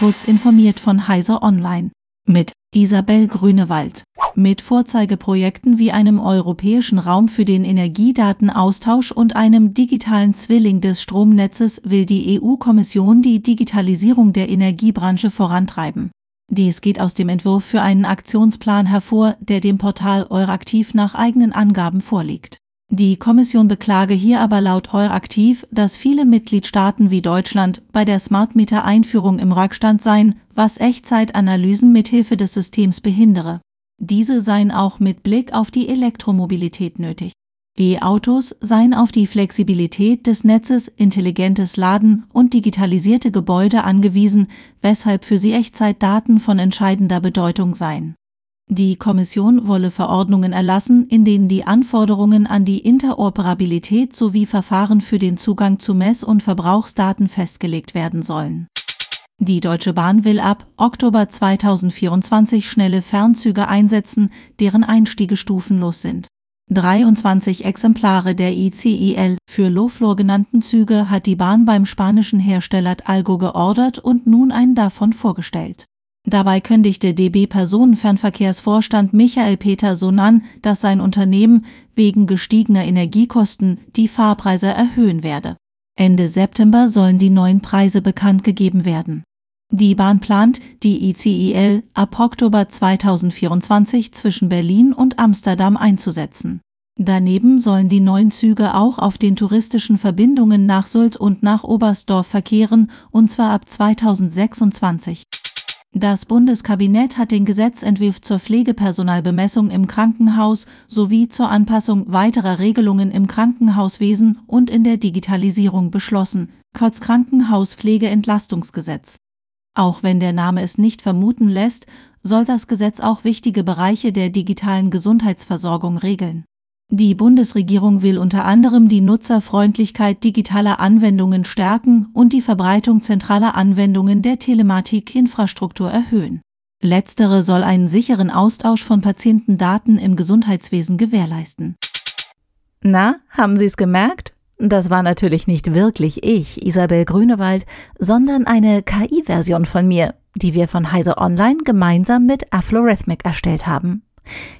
Kurz informiert von Heiser Online. Mit Isabel Grünewald. Mit Vorzeigeprojekten wie einem europäischen Raum für den Energiedatenaustausch und einem digitalen Zwilling des Stromnetzes will die EU-Kommission die Digitalisierung der Energiebranche vorantreiben. Dies geht aus dem Entwurf für einen Aktionsplan hervor, der dem Portal Euraktiv nach eigenen Angaben vorliegt. Die Kommission beklage hier aber laut Euraktiv, dass viele Mitgliedstaaten wie Deutschland bei der Smart Meter Einführung im Rückstand seien, was Echtzeitanalysen mithilfe des Systems behindere. Diese seien auch mit Blick auf die Elektromobilität nötig. E-Autos seien auf die Flexibilität des Netzes, intelligentes Laden und digitalisierte Gebäude angewiesen, weshalb für sie Echtzeitdaten von entscheidender Bedeutung seien. Die Kommission wolle Verordnungen erlassen, in denen die Anforderungen an die Interoperabilität sowie Verfahren für den Zugang zu Mess- und Verbrauchsdaten festgelegt werden sollen. Die Deutsche Bahn will ab Oktober 2024 schnelle Fernzüge einsetzen, deren Einstiege stufenlos sind. 23 Exemplare der ICIL für Low-Floor genannten Züge hat die Bahn beim spanischen Hersteller Algo geordert und nun einen davon vorgestellt. Dabei kündigte DB Personenfernverkehrsvorstand Michael Peter Sonan, dass sein Unternehmen wegen gestiegener Energiekosten die Fahrpreise erhöhen werde. Ende September sollen die neuen Preise bekannt gegeben werden. Die Bahn plant, die ICIL ab Oktober 2024 zwischen Berlin und Amsterdam einzusetzen. Daneben sollen die neuen Züge auch auf den touristischen Verbindungen nach Sylt und nach Oberstdorf verkehren, und zwar ab 2026. Das Bundeskabinett hat den Gesetzentwurf zur Pflegepersonalbemessung im Krankenhaus sowie zur Anpassung weiterer Regelungen im Krankenhauswesen und in der Digitalisierung beschlossen, kurz Krankenhauspflegeentlastungsgesetz. Auch wenn der Name es nicht vermuten lässt, soll das Gesetz auch wichtige Bereiche der digitalen Gesundheitsversorgung regeln. Die Bundesregierung will unter anderem die Nutzerfreundlichkeit digitaler Anwendungen stärken und die Verbreitung zentraler Anwendungen der Telematikinfrastruktur erhöhen. Letztere soll einen sicheren Austausch von Patientendaten im Gesundheitswesen gewährleisten. Na, haben Sie es gemerkt? Das war natürlich nicht wirklich ich, Isabel Grünewald, sondern eine KI-Version von mir, die wir von Heise Online gemeinsam mit Aflorhythmic erstellt haben.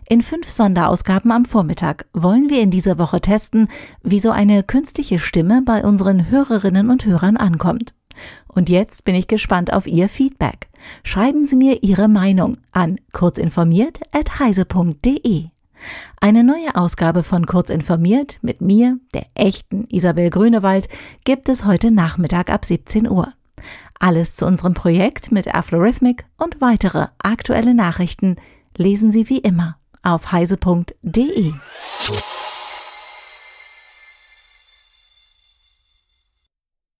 In fünf Sonderausgaben am Vormittag wollen wir in dieser Woche testen, wie so eine künstliche Stimme bei unseren Hörerinnen und Hörern ankommt. Und jetzt bin ich gespannt auf Ihr Feedback. Schreiben Sie mir Ihre Meinung an kurzinformiert.heise.de. Eine neue Ausgabe von Kurzinformiert mit mir, der echten Isabel Grünewald, gibt es heute Nachmittag ab 17 Uhr. Alles zu unserem Projekt mit Aflorhythmic und weitere aktuelle Nachrichten lesen Sie wie immer auf heise.de.